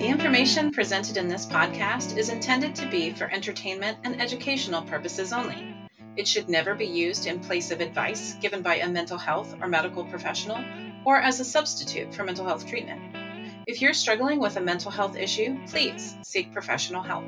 The information presented in this podcast is intended to be for entertainment and educational purposes only. It should never be used in place of advice given by a mental health or medical professional or as a substitute for mental health treatment. If you're struggling with a mental health issue, please seek professional help.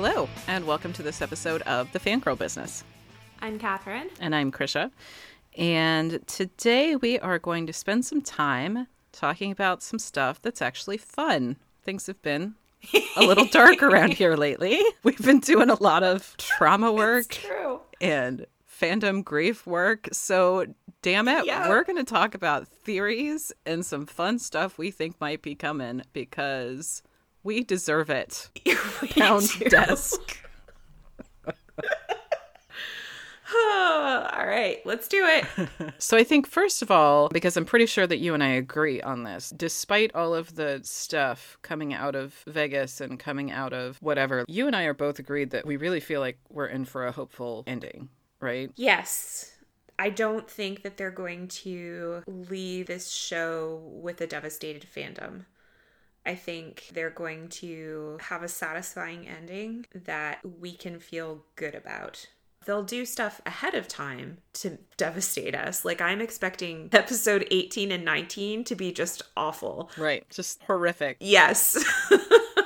Hello, and welcome to this episode of The Fangirl Business. I'm Catherine. And I'm Chrisha. And today we are going to spend some time talking about some stuff that's actually fun. Things have been a little dark around here lately. We've been doing a lot of trauma work and fandom grief work. So, damn it, yeah. we're going to talk about theories and some fun stuff we think might be coming because we deserve it. we Pound do. desk. all right, let's do it. so, I think, first of all, because I'm pretty sure that you and I agree on this, despite all of the stuff coming out of Vegas and coming out of whatever, you and I are both agreed that we really feel like we're in for a hopeful ending, right? Yes. I don't think that they're going to leave this show with a devastated fandom. I think they're going to have a satisfying ending that we can feel good about. They'll do stuff ahead of time to devastate us. Like, I'm expecting episode 18 and 19 to be just awful. Right. Just horrific. Yes.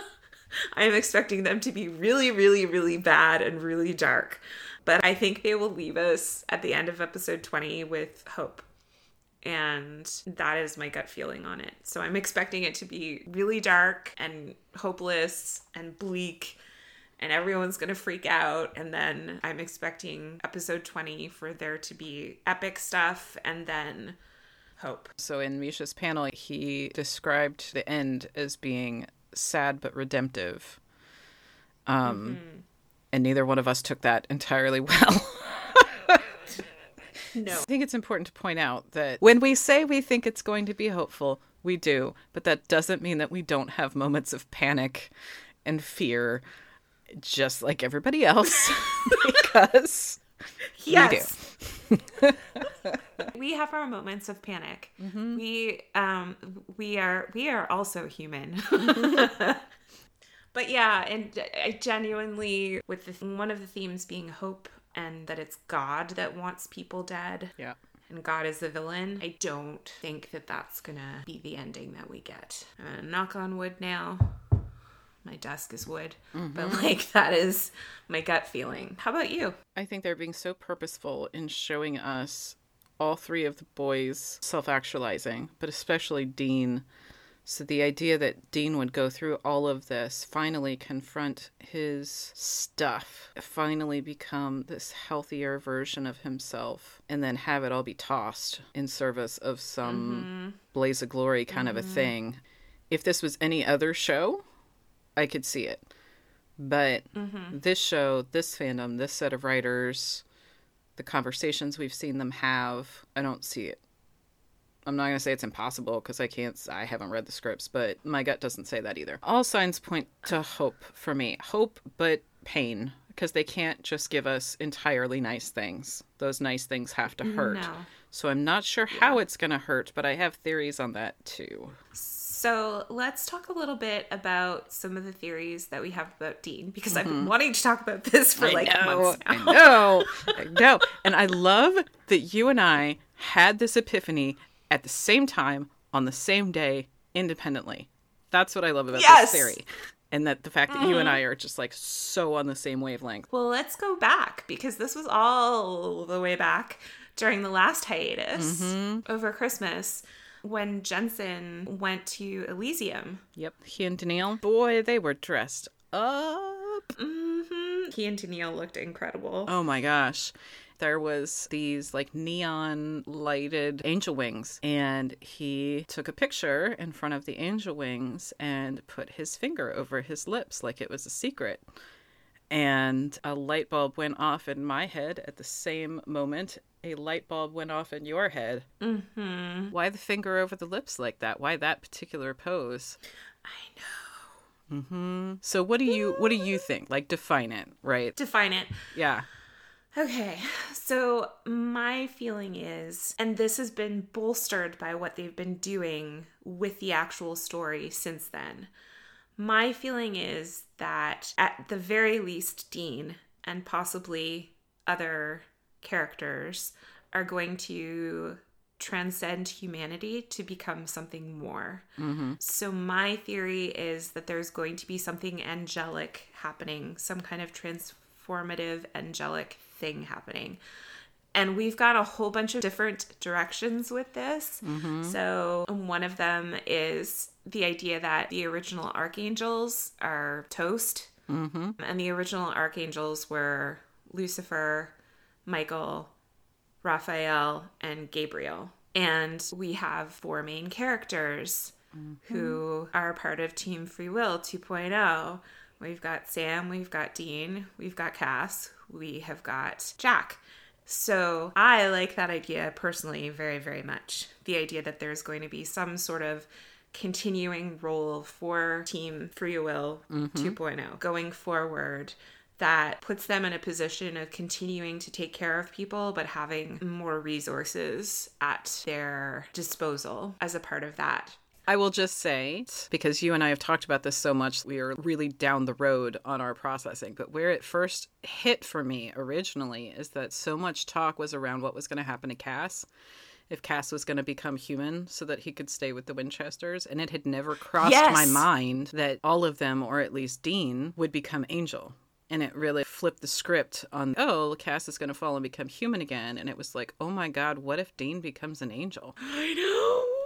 I'm expecting them to be really, really, really bad and really dark. But I think they will leave us at the end of episode 20 with hope and that is my gut feeling on it. So I'm expecting it to be really dark and hopeless and bleak and everyone's going to freak out and then I'm expecting episode 20 for there to be epic stuff and then hope. So in Misha's panel he described the end as being sad but redemptive. Um mm-hmm. and neither one of us took that entirely well. No. I think it's important to point out that when we say we think it's going to be hopeful, we do, but that doesn't mean that we don't have moments of panic and fear just like everybody else because yes. we do. we have our moments of panic. Mm-hmm. We um we are we are also human. but yeah, and I genuinely with the, one of the themes being hope and that it's God that wants people dead. Yeah. And God is the villain. I don't think that that's gonna be the ending that we get. I'm gonna knock on wood now. My desk is wood, mm-hmm. but like that is my gut feeling. How about you? I think they're being so purposeful in showing us all three of the boys self actualizing, but especially Dean so the idea that Dean would go through all of this, finally confront his stuff, finally become this healthier version of himself, and then have it all be tossed in service of some mm-hmm. blaze of glory kind mm-hmm. of a mm-hmm. thing. If this was any other show, I could see it. But mm-hmm. this show, this fandom, this set of writers, the conversations we've seen them have, I don't see it. I'm not going to say it's impossible because I can't, I haven't read the scripts, but my gut doesn't say that either. All signs point to hope for me. Hope, but pain because they can't just give us entirely nice things. Those nice things have to hurt. No. So I'm not sure yeah. how it's going to hurt, but I have theories on that too. So let's talk a little bit about some of the theories that we have about Dean because mm-hmm. I've been mm-hmm. wanting to talk about this for I like know, months now. I know, I know, and I love that you and I had this epiphany at the same time on the same day independently. That's what I love about yes! this theory. And that the fact that mm. you and. I are just like so on the same wavelength. Well, let's go back because this was all the way back during the last hiatus mm-hmm. over Christmas when Jensen went to Elysium. Yep. He and Danielle, boy, they were dressed up. Mm-hmm. He and Danielle looked incredible. Oh my gosh there was these like neon lighted angel wings and he took a picture in front of the angel wings and put his finger over his lips like it was a secret and a light bulb went off in my head at the same moment a light bulb went off in your head mm-hmm. why the finger over the lips like that why that particular pose i know So what do you what do you think? Like define it, right? Define it. Yeah. Okay, so my feeling is, and this has been bolstered by what they've been doing with the actual story since then. My feeling is that at the very least, Dean and possibly other characters are going to transcend humanity to become something more. Mm-hmm. So, my theory is that there's going to be something angelic happening, some kind of transformative angelic thing happening. And we've got a whole bunch of different directions with this. Mm-hmm. So, one of them is the idea that the original archangels are toast. Mm-hmm. And the original archangels were Lucifer, Michael, Raphael, and Gabriel. And we have four main characters mm-hmm. who are part of Team Free Will 2.0. We've got Sam, we've got Dean, we've got Cass, we have got Jack. So I like that idea personally very, very much. The idea that there's going to be some sort of continuing role for Team Free Will mm-hmm. 2.0 going forward that puts them in a position of continuing to take care of people but having more resources at their disposal as a part of that. I will just say, because you and I have talked about this so much, we are really down the road on our processing. But where it first hit for me originally is that so much talk was around what was going to happen to Cass. If Cass was going to become human so that he could stay with the Winchesters. And it had never crossed Yes. my mind that all of them, or at least Dean, would become Angel. And it really flipped the script on, oh, Cass is going to fall and become human again. And it was like, oh my God, what if Dean becomes an angel? I know.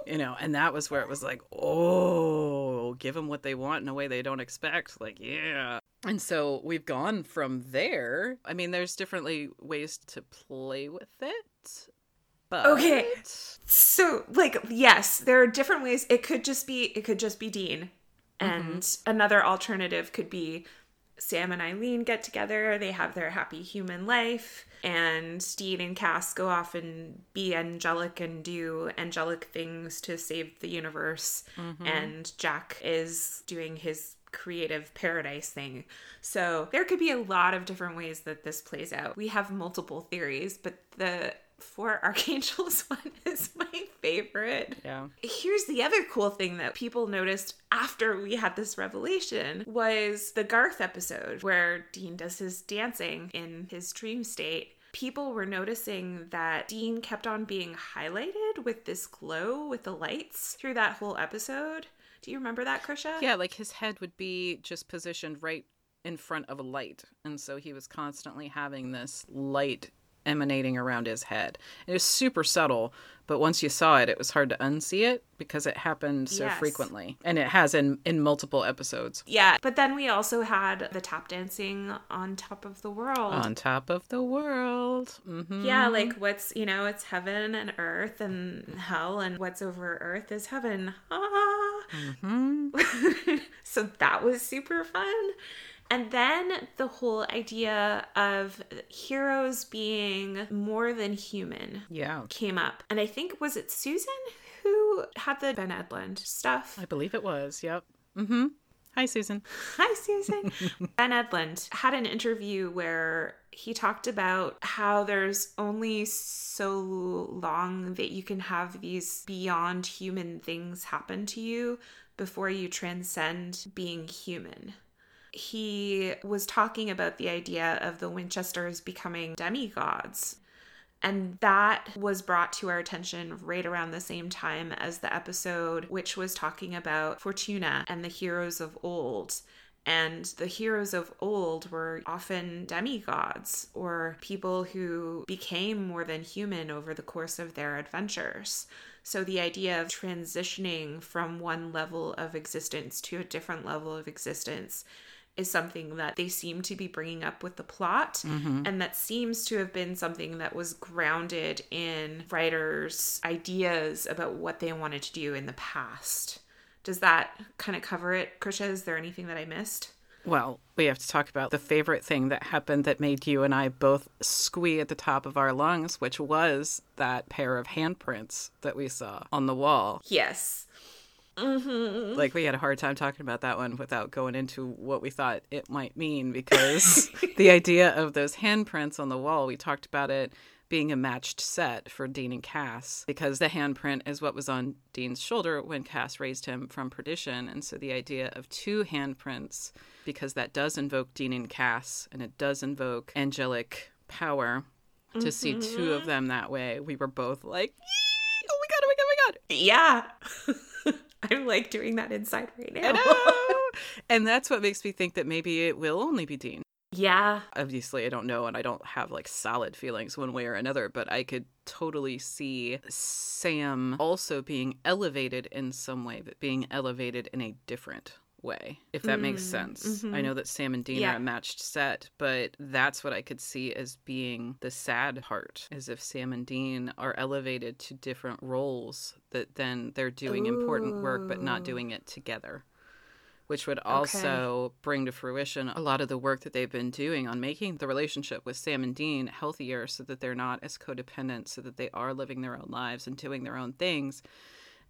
You know and that was where it was like oh give them what they want in a way they don't expect like yeah and so we've gone from there i mean there's differently ways to play with it but Okay. So, like, yes, there are different ways. It could just be, it could just be Dean. And mm-hmm. another alternative could be Sam and Eileen get together, they have their happy human life, and Dean and Cass go off and be angelic and do angelic things to save the universe. Mm-hmm. And Jack is doing his creative paradise thing. So there could be a lot of different ways that this plays out. We have multiple theories, but the Four Archangels one is my favorite. yeah Here's the other cool thing that people noticed after we had this revelation was the Garth episode where Dean does his dancing in his dream state. People were noticing that Dean kept on being highlighted with this glow with the lights through that whole episode. Do you remember that, Chrisha? yeah like his head would be just positioned right in front of a light and so he was constantly having this light emanating around his head it was super subtle but once you saw it it was hard to unsee it because it happened so Yes. frequently and it has in in multiple episodes Yeah, but then we also had the tap dancing on top of the world. on top of the world Mm-hmm. Yeah, like what's, you know, it's heaven and earth and hell, and what's over earth is heaven. Ah. so that was super fun. And then the whole idea of heroes being more than human yeah came up. And I think, was it Susan who had the Ben Edlund stuff? i believe it was yep mm-hmm hi susan Hi, Susan. ben Edlund had an interview where he talked about how there's only so long that you can have these beyond human things happen to you before you transcend being human. He was talking about the idea of the Winchesters becoming demigods. And that was brought to our attention right around the same time as the episode, which was talking about Fortuna and the heroes of old. And the heroes of old were often demigods or people who became more than human over the course of their adventures. So the idea of transitioning from one level of existence to a different level of existence is something that they seem to be bringing up with the plot mm-hmm. and that seems to have been something that was grounded in writers ideas about what they wanted to do in the past. Does that kind of cover it chrisha? Is there anything that i missed? Well, we have to talk about the favorite thing that happened that made you and I both squee at the top of our lungs, which was that pair of handprints that we saw on the wall. yes Mm-hmm. Like we had a hard time talking about that one without going into what we thought it might mean because the idea of those handprints on the wall, we talked about it being a matched set for Dean and Cass because the handprint is what was on Dean's shoulder when Cass raised him from perdition. And so the idea of two handprints, because that does invoke Dean and Cass and it does invoke angelic power, to see two of them that way, we were both like, "Yee! oh my God, oh my God, oh my God. Yeah. I'm like doing that inside right now. and that's what makes me think that maybe it will only be Dean. yeah. Obviously, I don't know, and I don't have like solid feelings one way or another, but I could totally see Sam also being elevated in some way, but being elevated in a different way, if that makes mm, sense. Mm-hmm. I know that Sam and Dean Yeah. are a matched set, but that's what I could see as being the sad part, as if Sam and Dean are elevated to different roles that then they're doing important work but not doing it together which would also bring to fruition a lot of the work that they've been doing on making the relationship with Sam and Dean healthier so that they're not as codependent, so that they are living their own lives and doing their own things.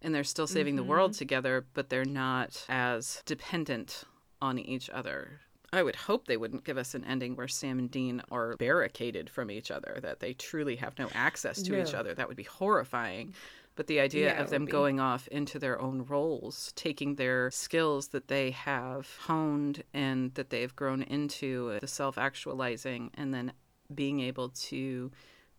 And they're still saving the world together, but they're not as dependent on each other. I would hope they wouldn't give us an ending where Sam and Dean are barricaded from each other, that they truly have no access to each other. That would be horrifying. But the idea Yeah, of them going off into their own roles, taking their skills that they have honed and that they've grown into, the self actualizing, and then being able to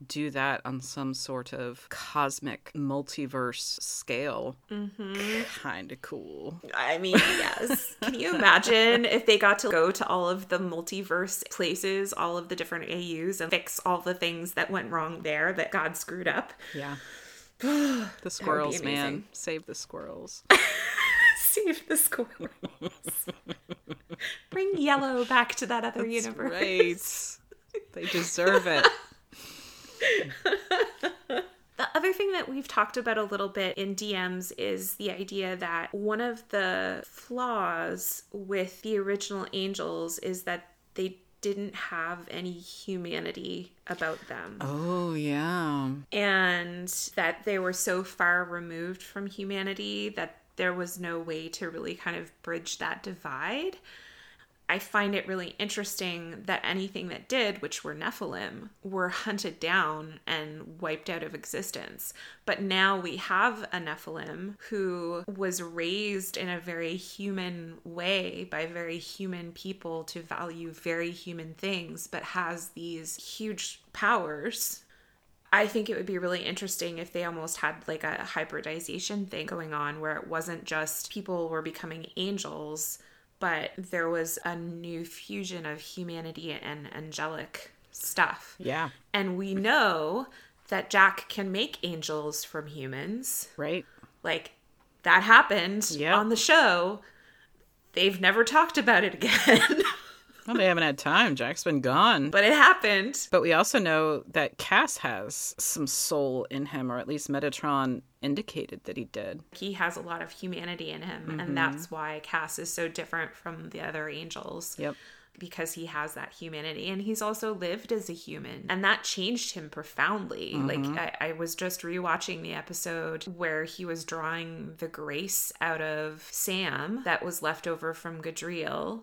do that on some sort of cosmic multiverse scale. Mm-hmm. Kind of cool. I mean, yes. Can you imagine if they got to go to all of the multiverse places, all of the different AUs, and fix all the things that went wrong there that God screwed up? Yeah. The squirrels, man. Save the squirrels. Save the squirrels. Bring yellow back to that other That's universe. right. They deserve it. The other thing that we've talked about a little bit in DMs is the idea that one of the flaws with the original angels is that they didn't have any humanity about them. Oh, yeah. and that they were so far removed from humanity that there was no way to really kind of bridge that divide. I find it really interesting that anything that did, which were Nephilim, were hunted down and wiped out of existence. But now we have a Nephilim who was raised in a very human way by very human people to value very human things, but has these huge powers I think it would be really interesting if they almost had like a hybridization thing going on where it wasn't just people were becoming angels, but there was a new fusion of humanity and angelic stuff. Yeah. And we know that Jack can make angels from humans. Right. Like that happened Yep. on the show. They've never talked about it again, Well, they haven't had time. Jack's been gone. but it happened. But we also know that Cass has some soul in him, or at least Metatron indicated that he did. he has a lot of humanity in him and mm-hmm. that's why cass is so different from the other angels Yep. because he has that humanity and he's also lived as a human and that changed him profoundly like mm-hmm. I, I was just rewatching the episode where he was drawing the grace out of sam that was left over from gadreel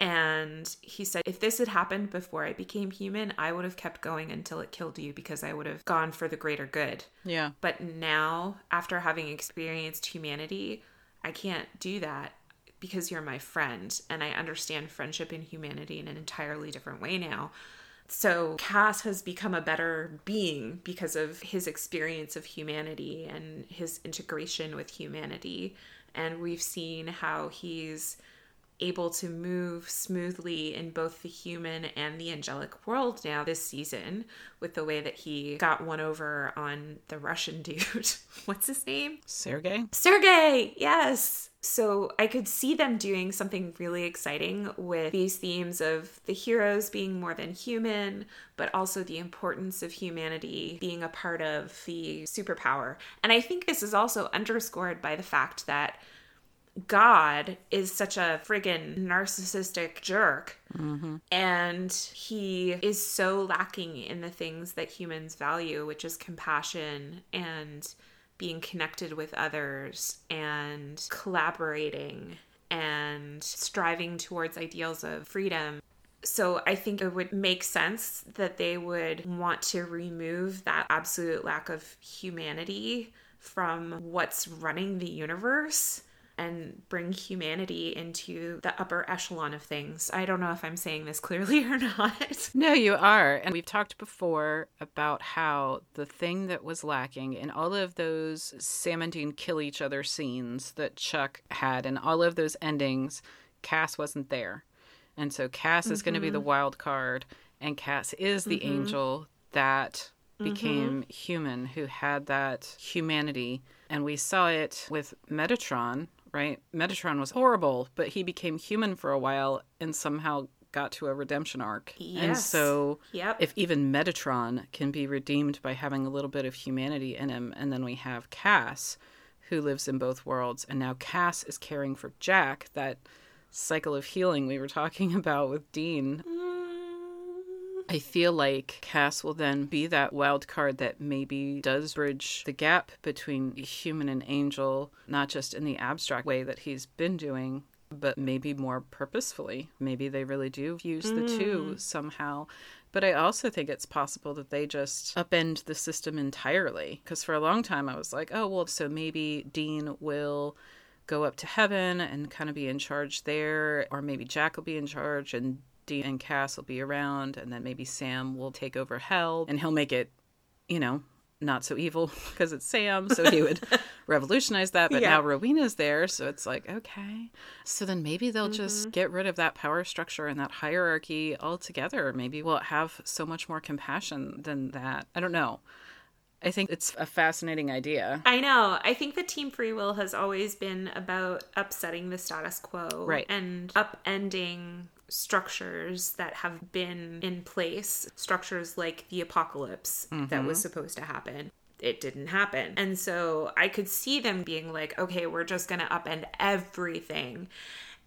and he said, if this had happened before I became human, I would have kept going until it killed you because I would have gone for the greater good. Yeah. But now, after having experienced humanity, I can't do that because you're my friend and I understand friendship and humanity in an entirely different way now. So Cass has become a better being because of his experience of humanity and his integration with humanity. And we've seen how he's able to move smoothly in both the human and the angelic world now this season with the way that he got one over on the Russian dude. What's his name? Sergey? Sergey, yes. So I could see them doing something really exciting with these themes of the heroes being more than human, but also the importance of humanity being a part of the superpower. And I think this is also underscored by the fact that God is such a friggin' narcissistic jerk. And he is so lacking in the things that humans value, which is compassion and being connected with others and collaborating and striving towards ideals of freedom. So I think it would make sense that they would want to remove that absolute lack of humanity from what's running the universe and bring humanity into the upper echelon of things. I don't know if I'm saying this clearly or not. No, you are. And we've talked before about how the thing that was lacking in all of those Sam and Dean kill each other scenes that Chuck had and all of those endings, Cass wasn't there. And so Cass mm-hmm. is going to be the wild card, and Cass is the mm-hmm. angel that became mm-hmm. human, who had that humanity. And we saw it with Metatron right? Metatron was horrible, but he became human for a while and somehow got to a redemption arc. Yes. And so yep. if even Metatron can be redeemed by having a little bit of humanity in him, and then we have Cass who lives in both worlds, and now Cass is caring for Jack, that cycle of healing we were talking about with Dean. Mm I feel like Cass will then be that wild card that maybe does bridge the gap between human and angel, not just in the abstract way that he's been doing, but maybe more purposefully. Maybe they really do use mm. the two mm. somehow. But I also think it's possible that they just upend the system entirely. Because for a long time I was like, oh, well, so maybe Dean will go up to heaven and kind of be in charge there, or maybe Jack will be in charge and Dean and Cass will be around, and then maybe Sam will take over Hell, and he'll make it, you know, not so evil because it's Sam, so he would revolutionize that. But yeah. now Rowena's there, so it's like, okay. So then maybe they'll mm-hmm. just get rid of that power structure and that hierarchy altogether. Maybe we'll have so much more compassion than that. I don't know. I think it's a fascinating idea. I know. I think the Team Free Will has always been about upsetting the status quo right. and upending structures that have been in place, structures like the apocalypse mm-hmm. that was supposed to happen. It didn't happen. And so I could see them being like, okay, we're just going to upend everything.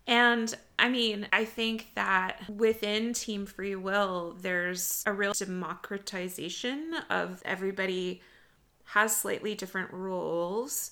And I mean, I think that within Team Free Will, there's a real democratization of everybody has slightly different roles,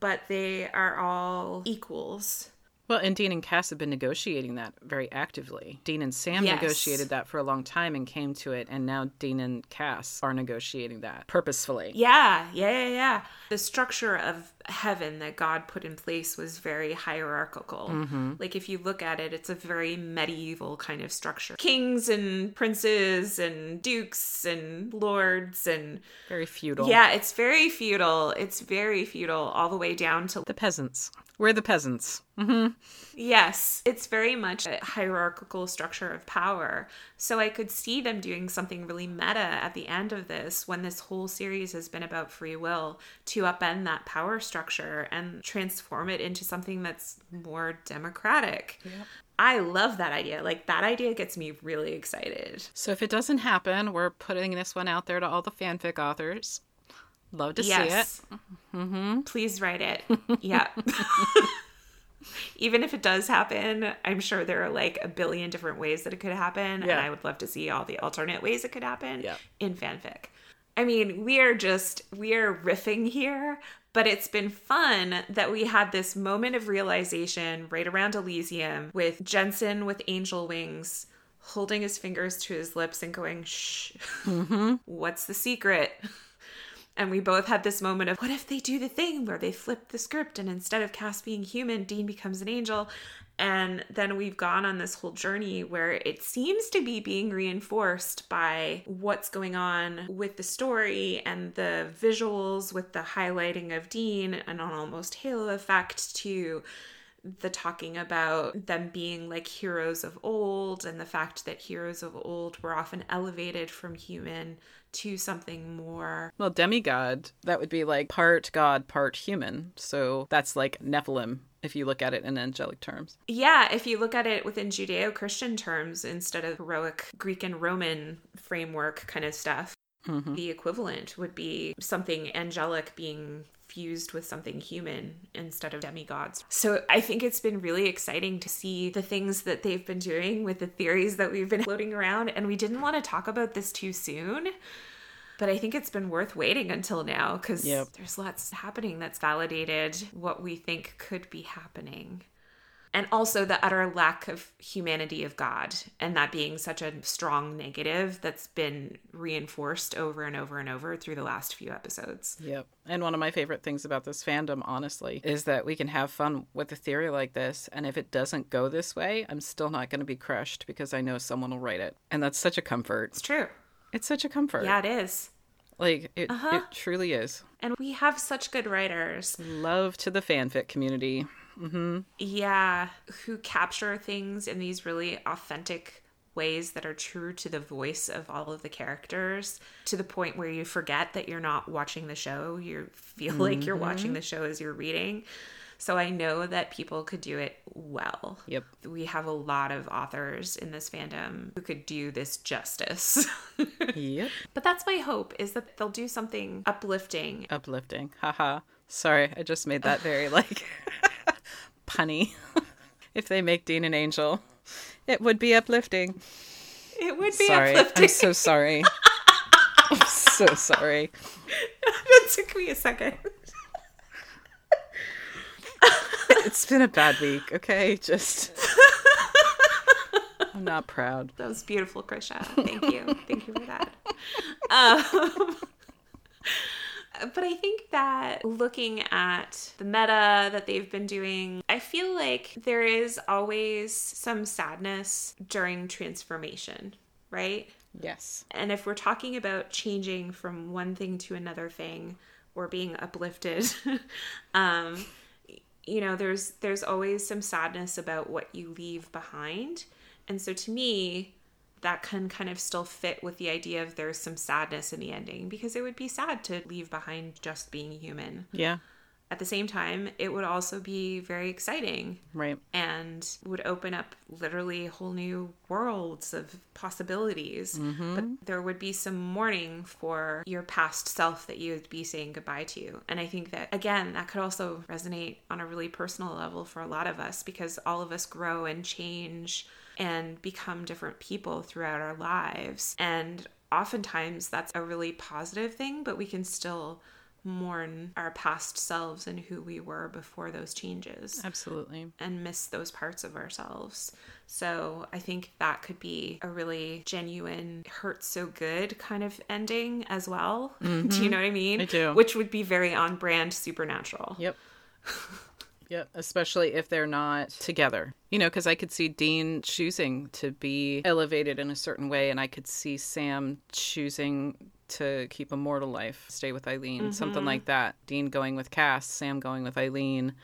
but they are all equals well, and Dean and Cass have been negotiating that very actively. Dean and Sam yes. negotiated that for a long time and came to it, and now Dean and Cass are negotiating that purposefully. Yeah, yeah, yeah, yeah. The structure of heaven that God put in place was very hierarchical. Mm-hmm. Like, if you look at it, it's a very medieval kind of structure kings and princes and dukes and lords and. Very feudal. Yeah, it's very feudal. It's very feudal, all the way down to the peasants. We're the peasants. Mm-hmm. Yes, it's very much a hierarchical structure of power. So I could see them doing something really meta at the end of this when this whole series has been about free will to upend that power structure and transform it into something that's more democratic. Yep. I love that idea. Like that idea gets me really excited. So if it doesn't happen, we're putting this one out there to all the fanfic authors. Love to yes. see it. Mm-hmm. Please write it. yeah. Even if it does happen, I'm sure there are like a billion different ways that it could happen. Yeah. And I would love to see all the alternate ways it could happen yeah. in fanfic. I mean, we are just, we are riffing here, but it's been fun that we had this moment of realization right around Elysium with Jensen with angel wings holding his fingers to his lips and going, shh, mm-hmm. what's the secret? And we both had this moment of what if they do the thing where they flip the script and instead of Cass being human, Dean becomes an angel. And then we've gone on this whole journey where it seems to be being reinforced by what's going on with the story and the visuals with the highlighting of Dean and an almost halo effect to the talking about them being like heroes of old and the fact that heroes of old were often elevated from human to something more. Well, demigod, that would be like part god, part human. So that's like Nephilim if you look at it in angelic terms. Yeah, if you look at it within Judeo Christian terms instead of heroic Greek and Roman framework kind of stuff. Mm-hmm. The equivalent would be something angelic being fused with something human instead of demigods. So I think it's been really exciting to see the things that they've been doing with the theories that we've been floating around. And we didn't want to talk about this too soon But I think it's been worth waiting until now because Yep. there's lots happening that's validated what we think could be happening. And also the utter lack of humanity of God, and that being such a strong negative that's been reinforced over and over and over through the last few episodes. Yep. And one of my favorite things about this fandom, honestly, is that we can have fun with a theory like this. And if it doesn't go this way, I'm still not going to be crushed because I know someone will write it. And that's such a comfort. It's true. It's such a comfort. Yeah, it is. Like, it, Uh-huh. it truly is. And we have such good writers. Love to the fanfic community. Mm-hmm. Yeah, who capture things in these really authentic ways that are true to the voice of all of the characters to the point where you forget that you're not watching the show. You feel like you're watching mm-hmm. the show as you're reading. So I know that people could do it well. Yep. We have a lot of authors in this fandom who could do this justice. Yep. but that's my hope is that they'll do something uplifting Uplifting. Haha. Sorry, I just made that very, like, punny. if they make Dean an angel, it would be uplifting. It would be Sorry. uplifting. I'm so sorry. I'm so sorry. that took me a second. It's been a bad week, okay? Just. I'm not proud. That was beautiful, Chrisha. Thank you. Thank you for that. Um, but I think that looking at the meta that they've been doing, I feel like there is always some sadness during transformation, right? Yes. And if we're talking about changing from one thing to another thing or being uplifted, um, you know, there's there's always some sadness about what you leave behind. And so to me, that can kind of still fit with the idea of there's some sadness in the ending because it would be sad to leave behind just being human. Yeah. At the same time, it would also be very exciting Right. and would open up literally whole new worlds of possibilities. Mm-hmm. But there would be some mourning for your past self that you would be saying goodbye to. And I think that, again, that could also resonate on a really personal level for a lot of us because all of us grow and change and become different people throughout our lives. And oftentimes that's a really positive thing, but we can still mourn our past selves and who we were before those changes Absolutely. and miss those parts of ourselves. So I think that could be a really genuine, hurt so good kind of ending as well. do you mm-hmm. know what I mean? I do. Which would be very on brand supernatural. Yep. Yep, especially if they're not together. You know, because I could see Dean choosing to be elevated in a certain way, and I could see Sam choosing to keep a mortal life, stay with Eileen, something mm-hmm. like that. Dean going with Cass, Sam going with Eileen.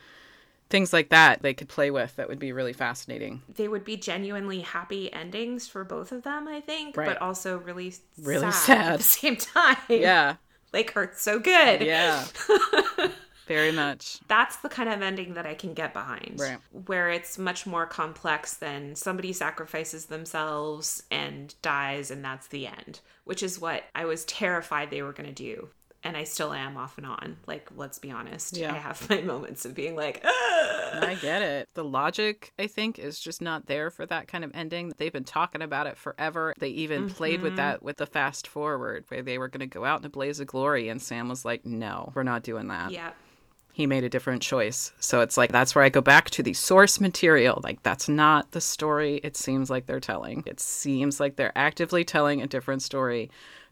Things like that they could play with that would be really fascinating. They would be genuinely happy endings for both of them, I think, Right. but also really Really sad, sad. at the same time. Yeah, Like hurt so good. yeah. Very much. that's the kind of ending that I can get behind. Right. Where it's much more complex than somebody sacrifices themselves and dies and that's the end, which is what I was terrified they were going to do. And I still am off and on. Like, let's be honest. Yeah. I have my moments of being like, "Ah." I get it. The logic, I think, is just not there for that kind of ending. They've been talking about it forever. They even played with that with the fast forward, where they were going to go out in a blaze of glory, and Sam was like, no, we're not doing that. yeah. He made a different choice. So it's like, that's where I go back to the source material. Like, that's not the story it seems like they're telling. It seems like they're actively telling a different story.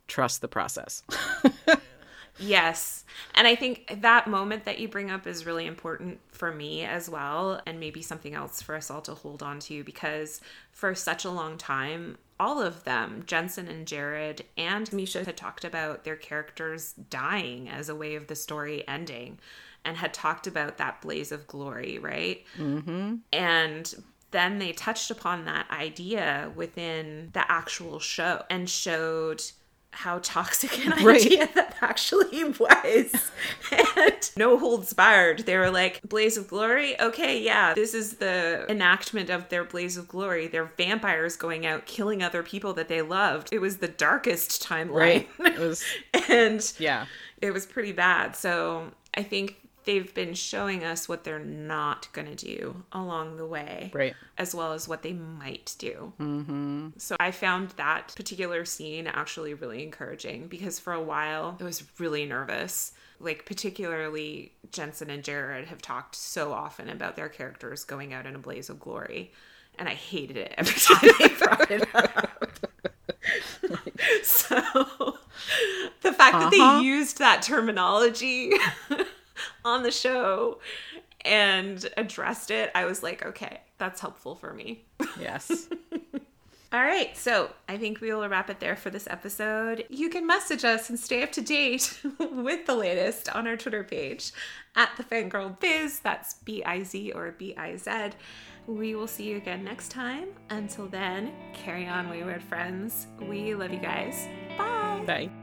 Trust the process. Yes. And I think that moment that you bring up is really important for me as well, and maybe something else for us all to hold on to because for such a long time, all of them, Jensen and Jared and Misha, had talked about their characters dying as a way of the story ending and had talked about that blaze of glory, right? Mm-hmm. And then they touched upon that idea within the actual show and showed how toxic an Right. idea that actually was. and no holds barred. They were like, Blaze of Glory? Okay, yeah, this is the enactment of their Blaze of Glory. They're vampires going out killing other people that they loved. It was the darkest timeline. It was, and yeah. it was pretty bad. So I think they've been showing us what they're not going to do along the way. Right. As well as what they might do. Mm-hmm. So I found that particular scene actually really encouraging because for a while I was really nervous. Like, particularly, Jensen and Jared have talked so often about their characters going out in a blaze of glory. And I hated it every time they brought it up. so the fact that Uh-huh. they used that terminology on the show and addressed it, I was like, okay, that's helpful for me. Yes. All right, so I think we will wrap it there for this episode. You can message us and stay up to date with the latest on our Twitter page at the Fangirl Biz. That's B I Z or B I Z. We will see you again next time. Until then, carry on, wayward friends. We love you guys. Bye. Bye.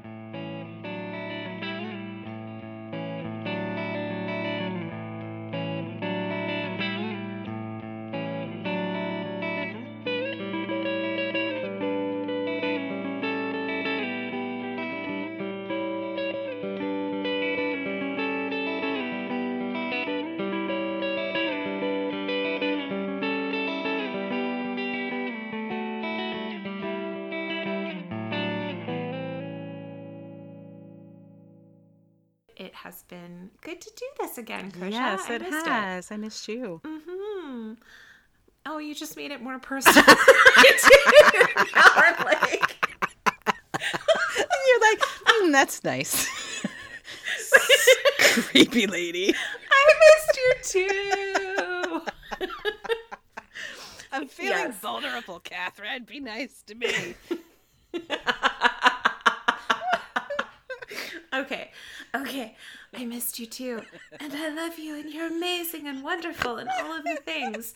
Has been good to do this again, Chrisha. Yes, it has. I missed you. hmm Oh, you just made it more personal. I'm like, You're like, "Mm, that's nice. Creepy lady. I missed you too. I'm feeling Yes. vulnerable, Catherine. Be nice to me. Okay, okay. I missed you too. And I love you, and you're amazing and wonderful, and all of the things.